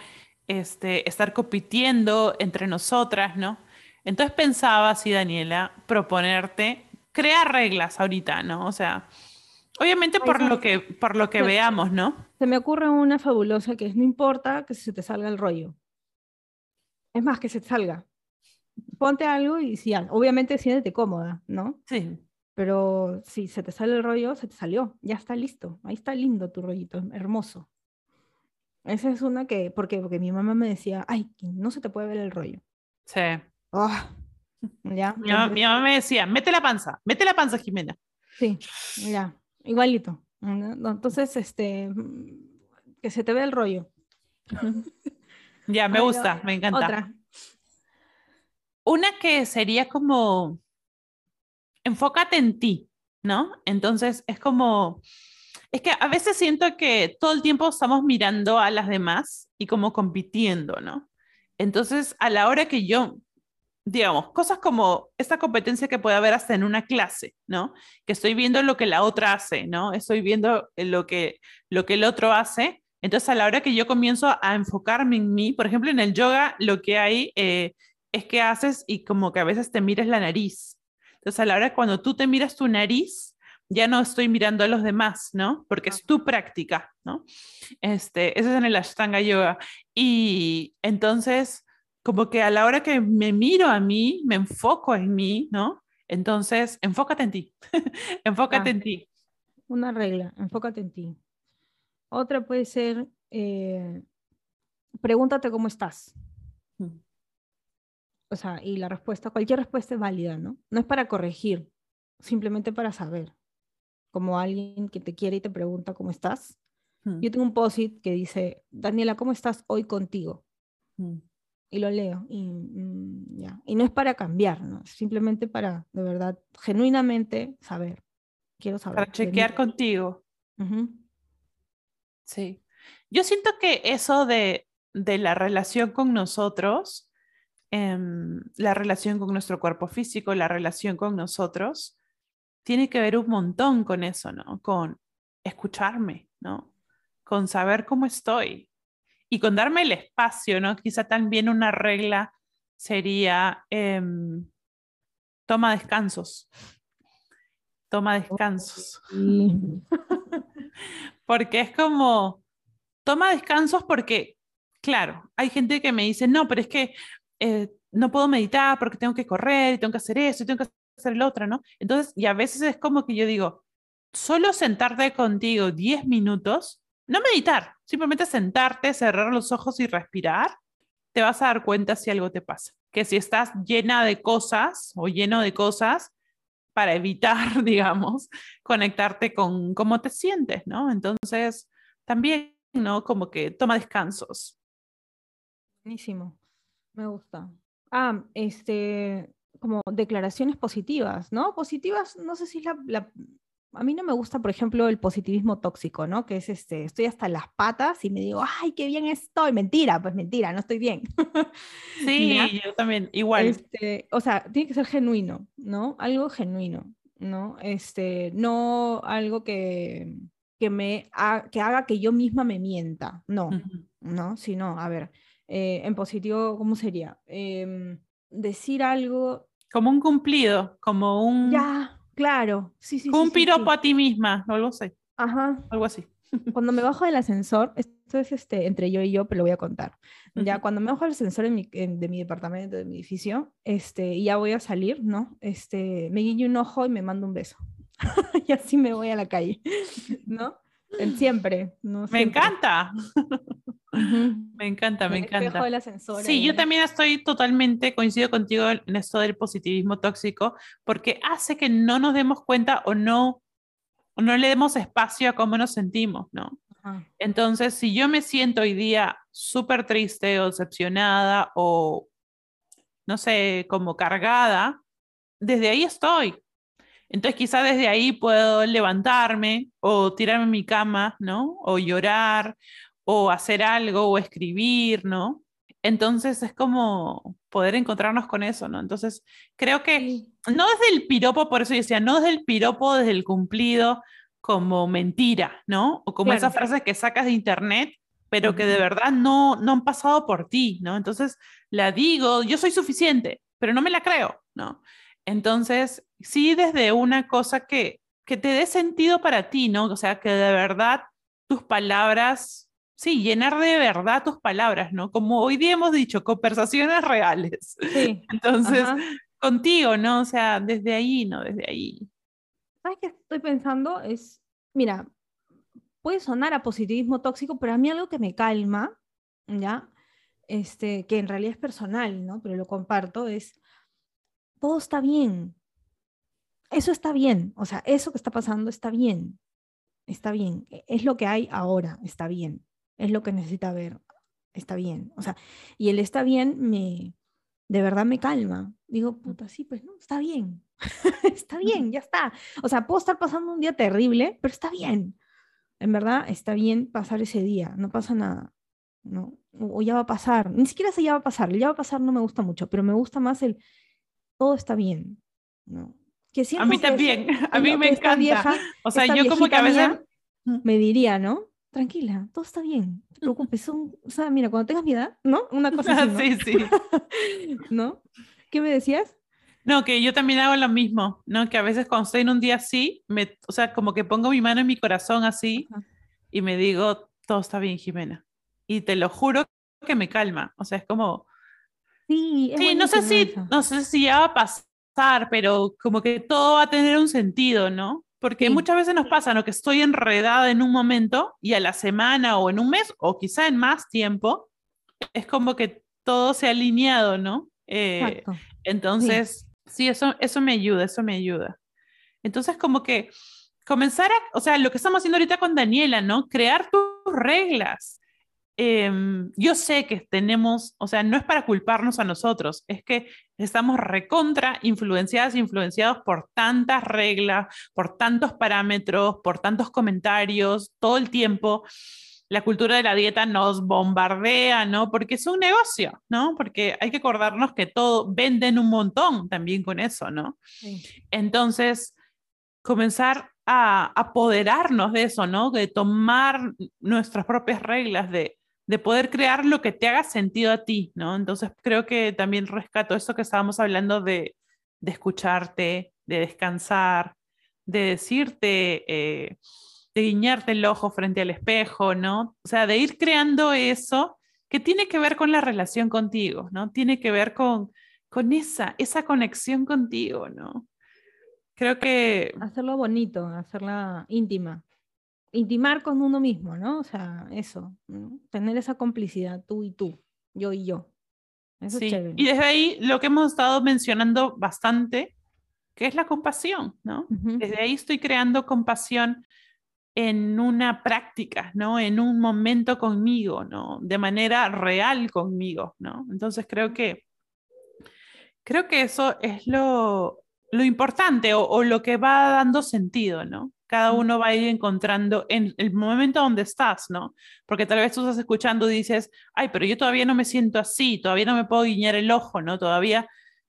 este, estar compitiendo entre nosotras, ¿no? Entonces pensaba así, Daniela, proponerte crear reglas ahorita, ¿no? O sea, Obviamente por lo que, por lo que veamos, ¿no? Se me ocurre una fabulosa que es, no importa que se te salga el rollo. Es más, que se te salga. Ponte algo y si, obviamente siéntete cómoda, ¿no? Sí. Pero si se te sale el rollo, se te salió. Ya está listo. Ahí está lindo tu rollito, hermoso. Esa es una que, porque, porque mi mamá me decía, ay, no se te puede ver el rollo. Sí. Oh, ¿ya? Mi, mi, mamá me decía, mete la panza, mete la panza, Jimena. Sí, ya. Igualito. Entonces, este, que se te vea el rollo. (laughs) Ya, me gusta, me encanta. Otra. Una que sería como, enfócate en ti, ¿no? Entonces, es como, es que a veces siento que todo el tiempo estamos mirando a las demás y como compitiendo, ¿no? Entonces, a la hora que yo digamos, cosas como esta competencia que puede haber hasta en una clase, ¿no? Que estoy viendo lo que la otra hace, ¿no? Estoy viendo lo que, lo que el otro hace. Entonces, a la hora que yo comienzo a enfocarme en mí, por ejemplo, en el yoga, lo que hay eh, es que haces y como que a veces te miras la nariz. Entonces, a la hora cuando tú te miras tu nariz, ya no estoy mirando a los demás, ¿no? Porque es tu práctica, ¿no? Este, eso es en el Ashtanga Yoga. Y entonces, como que a la hora que me miro a mí, me enfoco en mí, ¿no? Entonces, enfócate en ti, (laughs) enfócate ah, en ti. Una regla, enfócate en ti. Otra puede ser, eh, pregúntate cómo estás. Mm. O sea, y la respuesta, cualquier respuesta es válida, ¿no? No es para corregir, simplemente para saber. Como alguien que te quiere y te pregunta cómo estás. Mm. Yo tengo un post que dice, Daniela, ¿cómo estás hoy contigo? Mm y lo leo. Y, mm, ya. y no es para cambiar, ¿no? simplemente para, de verdad, genuinamente saber. Quiero saber. Para chequear contigo. Sí. Yo siento que eso de, de la relación con nosotros, em, la relación con nuestro cuerpo físico, la relación con nosotros, tiene que ver un montón con eso, ¿no? Con escucharme, ¿no? Con saber cómo estoy, y con darme el espacio, ¿no? Quizá también una regla sería em, toma descansos. Toma descansos. (laughs) porque es como, toma descansos porque, claro, hay gente que me dice, no, pero es que eh, no puedo meditar porque tengo que correr y tengo que hacer eso y tengo que hacer el otro, ¿no? Entonces, y a veces es como que yo digo, solo sentarte contigo 10 minutos, no meditar, simplemente sentarte, cerrar los ojos y respirar, te vas a dar cuenta si algo te pasa. Que si estás llena de cosas o lleno de cosas, para evitar, (laughs) digamos, conectarte con cómo te sientes, ¿no? Entonces, también, ¿no? Como que toma descansos. Buenísimo, me gusta. Ah, este, como declaraciones positivas, ¿no? Positivas, no sé si es la, a mí no me gusta, por ejemplo, el positivismo tóxico, ¿no? Que es este, estoy hasta las patas y me digo, ay, qué bien estoy. Mentira, pues mentira, no estoy bien. (laughs) Sí, yo también, igual. Este, o sea, tiene que ser genuino, ¿no? Algo genuino, ¿no? Este, no algo que, que me que haga que yo misma me mienta, no, ¿no? Sino, a ver, eh, en positivo, ¿cómo sería? Em, decir algo. Como un cumplido, como un. Ya, Claro, sí, sí. Un piropo a ti misma, no lo sé. Ajá. Algo así. (laughs) Cuando me bajo del ascensor, esto es este, entre yo y yo, pero lo voy a contar. Ya cuando me bajo del ascensor en mi, de mi departamento, de mi edificio, este, y ya voy a salir, ¿no? Este, me guiño un ojo y me mando un beso. (laughs) y así me voy a la calle, ¿no? Siempre, ¿no? Me encanta. Me encanta, me encanta. sí, yo también estoy totalmente, coincido contigo en esto del positivismo tóxico, porque hace que no nos demos cuenta o no, no le demos espacio a cómo nos sentimos, ¿no? Entonces, si yo me siento hoy día súper triste o decepcionada o, no sé, como cargada, desde ahí estoy. Entonces, quizá desde ahí puedo levantarme o tirarme en mi cama, ¿no? O llorar o hacer algo o escribir, ¿no? Entonces es como poder encontrarnos con eso, ¿no? Entonces creo que no desde el piropo, por eso decía, no desde el piropo, desde el cumplido como mentira, ¿no? O como esas frases que sacas de internet, pero que de verdad no, no han pasado por ti, ¿no? Entonces la digo, yo soy suficiente, pero no me la creo, ¿no? Entonces, sí desde una cosa que, que te dé sentido para ti, ¿no? O sea, que de verdad tus palabras sí, llenar de verdad tus palabras, ¿no? Como hoy día hemos dicho, conversaciones reales. Sí. (laughs) Entonces, contigo, ¿no? O sea, desde ahí, ¿no? Desde ahí. ¿Sabes qué estoy pensando? Es, mira, puede sonar a positivismo tóxico, pero a mí algo que me calma, ¿ya? Este, que en realidad es personal, ¿no? Pero lo comparto, es, todo está bien. Eso está bien, o sea, eso que está pasando está bien, está bien, e, es lo que hay ahora, está bien es lo que necesita ver, está bien. O sea, y el está bien me, de verdad me calma. Digo, puta, sí, pues no, está bien. (laughs) está bien, ya está. O sea, puedo estar pasando un día terrible, pero está bien. En verdad, está bien pasar ese día, no pasa nada. ¿no? O ya va a pasar, ni siquiera se ya va a pasar, el ya va a pasar no me gusta mucho, pero me gusta más el todo está bien. ¿no? Que a mí también, (laughs) a mí me encanta. o sea, yo como que a veces... Me diría, ¿no? tranquila, todo está bien, no te preocupes. o sea, mira, cuando tengas mi edad, ¿no? Una cosa así. (laughs) ¿no? sí, sí. (laughs) ¿No? ¿Qué me decías? No, que yo también hago lo mismo, ¿no? Que a veces cuando estoy en un día así, me, o sea, como que pongo mi mano en mi corazón así y me digo, todo está bien, Jimena. Y te lo juro que me calma. O sea, es como... Sí, sí no sé si, no sé si ya va a pasar, pero como que todo va a tener un sentido, ¿no? Porque muchas veces nos pasa, ¿no? Que estoy enredada en un momento y a la semana o en un mes o quizá en más tiempo, es como que todo se ha alineado, ¿no? Eh, entonces, sí. eso, eso me ayuda, eso me ayuda. Entonces, como que comenzar a, o sea, lo que estamos haciendo ahorita con Daniela, ¿no? Crear tus reglas. Em, yo sé que tenemos, o sea, no es para culparnos a nosotros, es que estamos recontra influenciadas, influenciados por tantas reglas, por tantos parámetros, por tantos comentarios, todo el tiempo. La cultura de la dieta nos bombardea, ¿no? Porque es un negocio, ¿no? Porque hay que acordarnos que todo venden un montón también con eso, ¿no? Entonces, comenzar a apoderarnos de eso, ¿no? De tomar nuestras propias reglas, de de poder crear lo que te haga sentido a ti, ¿no? Entonces creo que también rescato eso que estábamos hablando de, de escucharte, de descansar, de decirte, eh, de guiñarte el ojo frente al espejo, ¿no? O sea, de ir creando eso que tiene que ver con la relación contigo, ¿no? Tiene que ver con, con esa, esa conexión contigo, ¿no? creo que... Hacerlo bonito, hacerla íntima. Intimar con uno mismo, ¿no? O sea, eso, tener esa complicidad, tú y tú, yo y yo. Eso sí. es chévere. Y desde ahí lo que hemos estado mencionando bastante, que es la compasión, ¿no? Desde ahí estoy creando compasión en una práctica, ¿no? En un momento conmigo, ¿no? De manera real conmigo, ¿no? Entonces creo que creo que eso es lo, lo importante o, o lo que va dando sentido, ¿no? Cada uno va a ir encontrando en el momento donde estás, ¿no? Porque tal vez tú estás escuchando y dices, ay, pero yo todavía no me siento así, todavía no me puedo guiñar el ojo, ¿no? Todavía.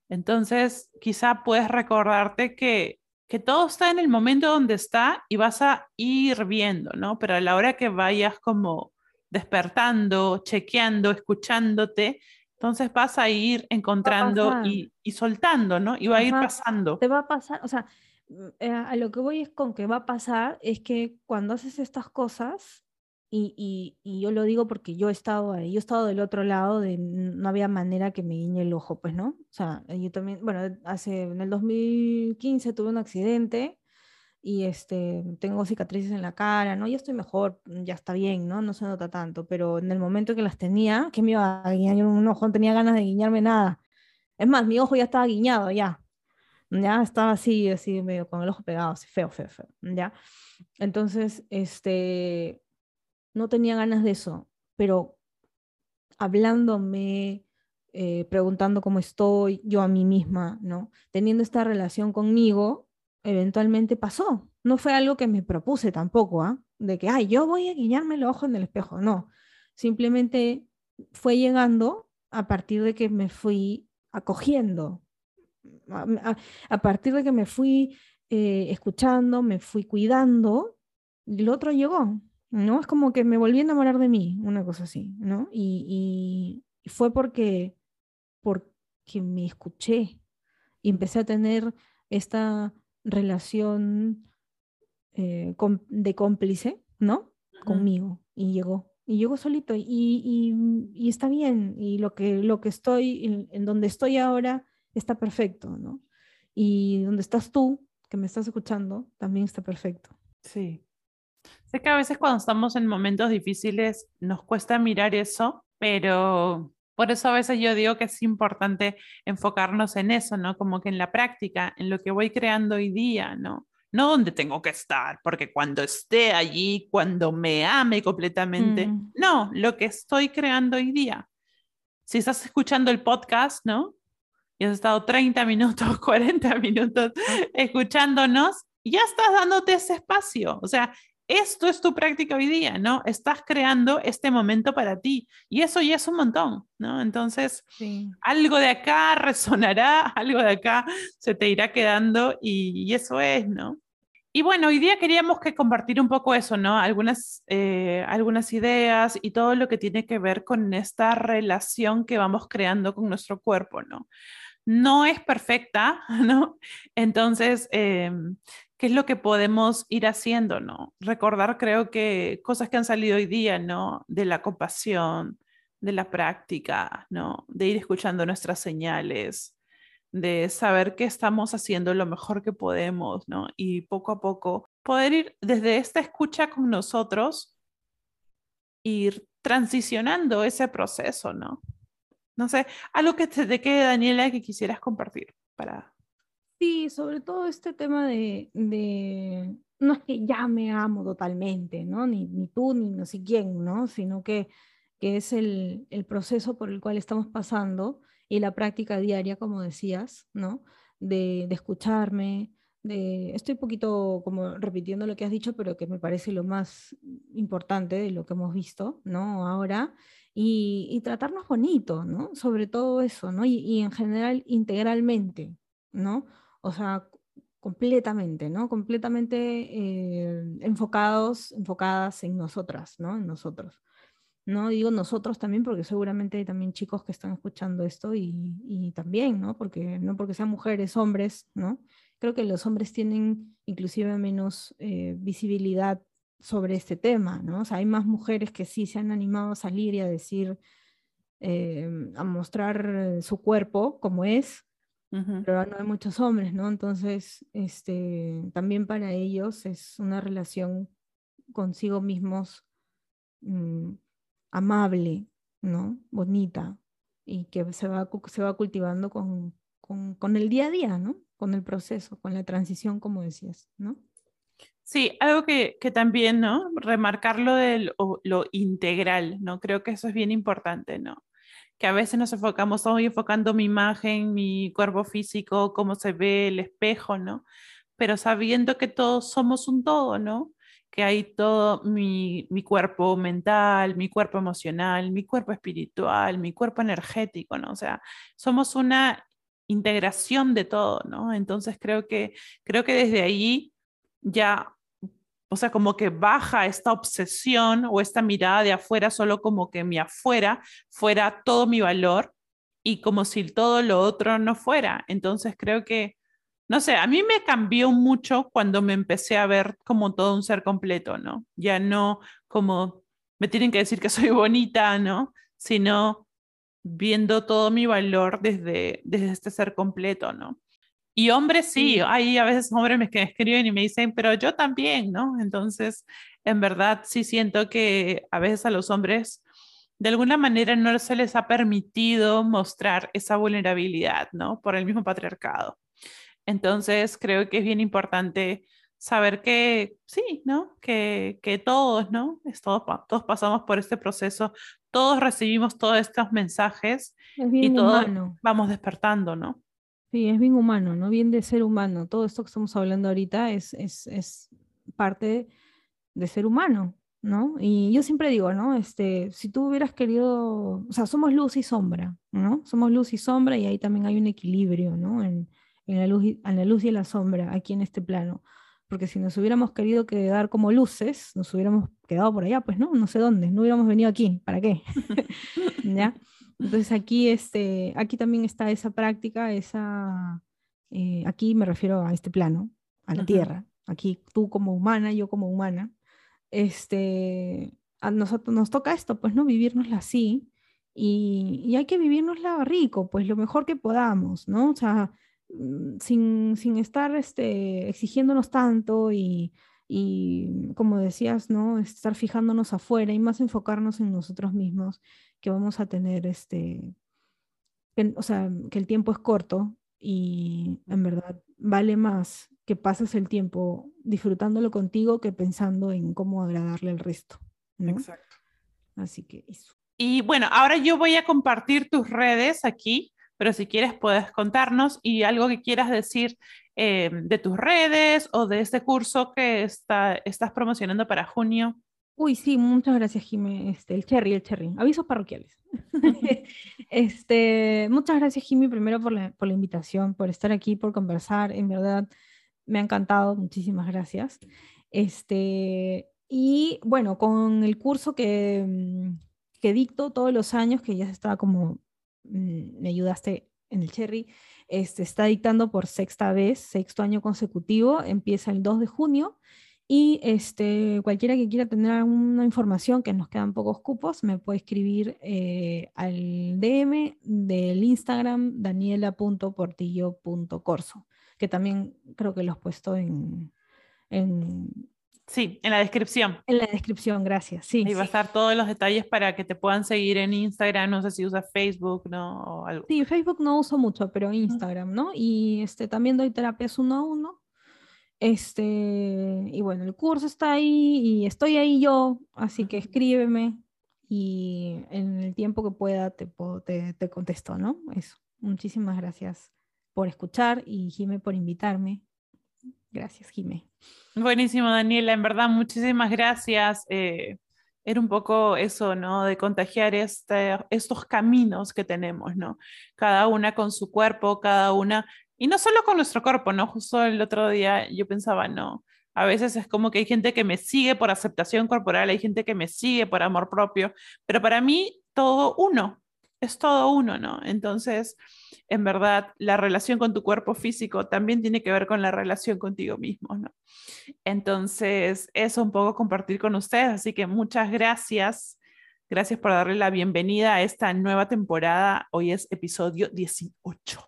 Entonces, quizá puedes recordarte que, que todo está en el momento donde está y vas a ir viendo, ¿no? Pero a la hora que vayas como despertando, chequeando, escuchándote, entonces vas a ir encontrando y, y soltando, ¿no? Y va a ir pasando. Te va a pasar, o sea, eh, a lo que voy es con que va a pasar es que cuando haces estas cosas, y, y- y yo lo digo porque yo he estado ahí, yo he estado del otro lado de no había manera que me guiñe el ojo, pues, ¿no? O sea, yo también, bueno, hace, en el 2015 tuve un accidente y este, tengo cicatrices en la cara, ¿no? Ya estoy mejor, mm, ya está bien, ¿no? No se nota tanto, pero en el momento que las tenía, que me iba a guiñar un ojo, no tenía ganas de guiñarme nada. Es más, mi ojo ya estaba guiñado, ya. Ya estaba así, así, medio con el ojo pegado, así, feo, feo, feo, ¿ya? Entonces, este, no tenía ganas de eso, pero hablándome, eh, preguntando cómo estoy, yo a mí misma, ¿no? Teniendo esta relación conmigo, eventualmente pasó. No fue algo que me propuse tampoco, ¿ah? De que, ay, yo voy a guiñarme el ojo en el espejo, no. Simplemente fue llegando a partir de que me fui acogiendo, a, partir de que me fui eh, escuchando, me fui cuidando, y el otro llegó, ¿no? Es como que me volví a enamorar de mí, una cosa así, ¿no? Y, y- fue porque, porque me escuché y empecé a tener esta relación eh, de cómplice, ¿no? Conmigo y llegó. Y llegó solito y, y, y está bien. Y lo que, lo que estoy, en, en donde estoy ahora, está perfecto, ¿no? Y donde estás tú, que me estás escuchando, también está perfecto. Sí. Sé que a veces cuando estamos en momentos difíciles nos cuesta mirar eso, pero por eso a veces yo digo que es importante enfocarnos en eso, ¿no? Como que en la práctica, en lo que voy creando hoy día, ¿no? No donde tengo que estar, porque cuando esté allí, cuando me ame completamente, Mm. no, lo que estoy creando hoy día. Si estás escuchando el podcast, ¿no? Y has estado 30 minutos, (laughs) 40 minutos escuchándonos, ya estás dándote ese espacio. O sea, esto es tu práctica hoy día, ¿no? Estás creando este momento para ti y eso ya es un montón, ¿no? Entonces, Sí. algo de acá (laughs) resonará, algo de acá se te irá quedando y, y eso es, ¿no? Y bueno, hoy día queríamos que compartir un poco eso, ¿no? Algunas, eh, algunas ideas y todo lo que tiene que ver con esta relación que vamos creando con nuestro cuerpo, ¿no? No es perfecta, (laughs) ¿no? Entonces, eh, ¿qué es lo que podemos ir haciendo, ¿no? Recordar, creo que cosas que han salido hoy día, ¿no? De la compasión, de la práctica, ¿no? De ir escuchando nuestras señales, de saber que estamos haciendo lo mejor que podemos, ¿no? Y poco a poco poder ir desde esta escucha con nosotros, ir transicionando ese proceso, ¿no? No sé, algo que te, quede, Daniela, que quisieras compartir para... Sí, sobre todo este tema de, de- no es que ya me amo totalmente, ¿no? Ni, ni tú, ni no sé quién, ¿no? Sino que, que es el, el proceso por el cual estamos pasando y la práctica diaria, como decías, ¿no? De, de escucharme, Estoy un poquito como repitiendo lo que has dicho, pero que me parece lo más importante de lo que hemos visto, ¿no? Ahora. Y, tratarnos bonito, ¿no? Sobre todo eso, ¿no? Y, y en general, integralmente, ¿no? O sea, completamente, ¿no? Completamente eh, enfocados, enfocadas en nosotras, ¿no? En nosotros. No digo nosotros también porque seguramente hay también chicos que están escuchando esto y, y también, ¿no? Porque no porque sean mujeres, hombres, ¿no? Creo que los hombres tienen inclusive menos eh, visibilidad sobre este tema, ¿no? O sea, hay más mujeres que sí se han animado a salir y a decir, eh, a mostrar su cuerpo como es, pero no hay muchos hombres, ¿no? Entonces, este, también para ellos es una relación consigo mismos mm, amable, ¿no? Bonita, y que se va, se va cultivando con, con, con, el día a día, ¿no? Con el proceso, con la transición, como decías, ¿no? Sí, algo que, que también, ¿no? Remarcar lo de lo, integral, ¿no? Creo que eso es bien importante, ¿no? que a veces nos enfocamos, estoy enfocando mi imagen, mi cuerpo físico, cómo se ve el espejo, ¿no? Pero sabiendo que todos somos un todo, ¿no? Que hay todo mi, mi cuerpo mental, mi cuerpo emocional, mi cuerpo espiritual, mi cuerpo energético, ¿no? O sea, somos una integración de todo, ¿no? Entonces creo que, creo que desde ahí ya o sea, como que baja esta obsesión o esta mirada de afuera, solo como que mi afuera fuera todo mi valor y como si todo lo otro no fuera. Entonces creo que, no sé, a mí me cambió mucho cuando me empecé a ver como todo un ser completo, ¿no? Ya no como me tienen que decir que soy bonita, ¿no? Sino viendo todo mi valor desde, desde este ser completo, ¿no? Y hombres sí, hay a veces hombres que me escriben y me dicen, pero yo también, ¿no? Entonces, en verdad sí siento que a veces a los hombres de alguna manera no se les ha permitido mostrar esa vulnerabilidad, ¿no? Por el mismo patriarcado. Entonces, creo que es bien importante saber que sí, ¿no? Que, que todos, ¿no? Es todos, todos pasamos por este proceso, todos recibimos todos estos mensajes y todos vamos despertando, ¿no? Sí, es bien humano, ¿no? Bien de ser humano. Todo esto que estamos hablando ahorita es, es, es parte de ser humano, ¿no? Y yo siempre digo, ¿no? Este, si tú hubieras querido, o sea, somos luz y sombra, ¿no? Somos luz y sombra y ahí también hay un equilibrio, ¿no? En, en la, luz y, en la luz y la sombra aquí en este plano. Porque si nos hubiéramos querido quedar como luces, nos hubiéramos quedado por allá, pues no, no sé dónde, no hubiéramos venido aquí, ¿para qué? (laughs) ¿Ya? Entonces aquí, este, aquí también está esa práctica, esa, eh, aquí me refiero a este plano, a la tierra. Aquí tú como humana, yo como humana, este, a nosotros nos toca esto, pues no vivirnosla así y, y hay que vivirnosla rico, pues lo mejor que podamos, ¿no? O sea, sin, sin estar este, exigiéndonos tanto y, y, como decías, ¿no? Estar fijándonos afuera y más enfocarnos en nosotros mismos que vamos a tener este, o sea, que el tiempo es corto y en verdad vale más que pases el tiempo disfrutándolo contigo que pensando en cómo agradarle al resto. Exacto. Así que eso. Y bueno, ahora yo voy a compartir tus redes aquí, pero si quieres puedes contarnos y algo que quieras decir eh, de tus redes o de este curso que está, estás promocionando para junio. Uy, sí, muchas gracias, Jimmy. Este, el cherry, el cherry. Avisos parroquiales. (laughs) (laughs) este, muchas gracias, Jimmy, primero por la, por la invitación, por estar aquí, por conversar. En verdad, me ha encantado. Muchísimas gracias. Este, y bueno, con el curso que, mm, que dicto todos los años, que ya estaba como, mm, me ayudaste en el cherry, este, está dictando por sexta vez, sexto año consecutivo, empieza el 2 de junio y este, cualquiera que quiera tener alguna información, que nos quedan pocos cupos, me puede escribir eh, al DM del Instagram daniela.portillo.corso, que también creo que los he puesto en, en, Sí, en la descripción. En la descripción, gracias. Sí. Ahí va a estar todos los detalles para que te puedan seguir en Instagram. No sé si usas Facebook, ¿no? O algo. Sí, Facebook no uso mucho, pero Instagram, ¿no? Y este, también doy terapias uno a uno. Este, y bueno, el curso está ahí y estoy ahí yo, así que escríbeme y en el tiempo que pueda te, te, te contesto, ¿no? Eso. Muchísimas gracias por escuchar y Jime por invitarme. Gracias, Jime. Buenísimo, Daniela. En verdad, muchísimas gracias. Eh, era un poco eso, ¿no? De contagiar este, estos caminos que tenemos, ¿no? Cada una con su cuerpo, cada una y no solo con nuestro cuerpo, ¿no? Justo el otro día yo pensaba, no, a veces es como que hay gente que me sigue por aceptación corporal, hay gente que me sigue por amor propio, pero para mí todo uno, es todo uno, ¿no? Entonces, en verdad, la relación con tu cuerpo físico también tiene que ver con la relación contigo mismo, ¿no? Entonces, eso un poco compartir con ustedes, así que muchas gracias. Gracias por darle la bienvenida a esta nueva temporada. Hoy es episodio 18.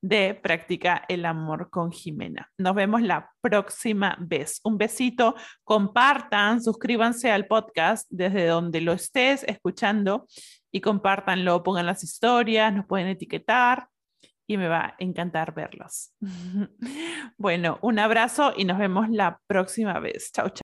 de Practica el Amor con Jimena. Nos vemos la próxima vez. Un besito, compartan, suscríbanse al podcast desde donde lo estés escuchando y compártanlo, pongan las historias, nos pueden etiquetar y me va a encantar verlos. (laughs) bueno, un abrazo y nos vemos la próxima vez. Chao, chao.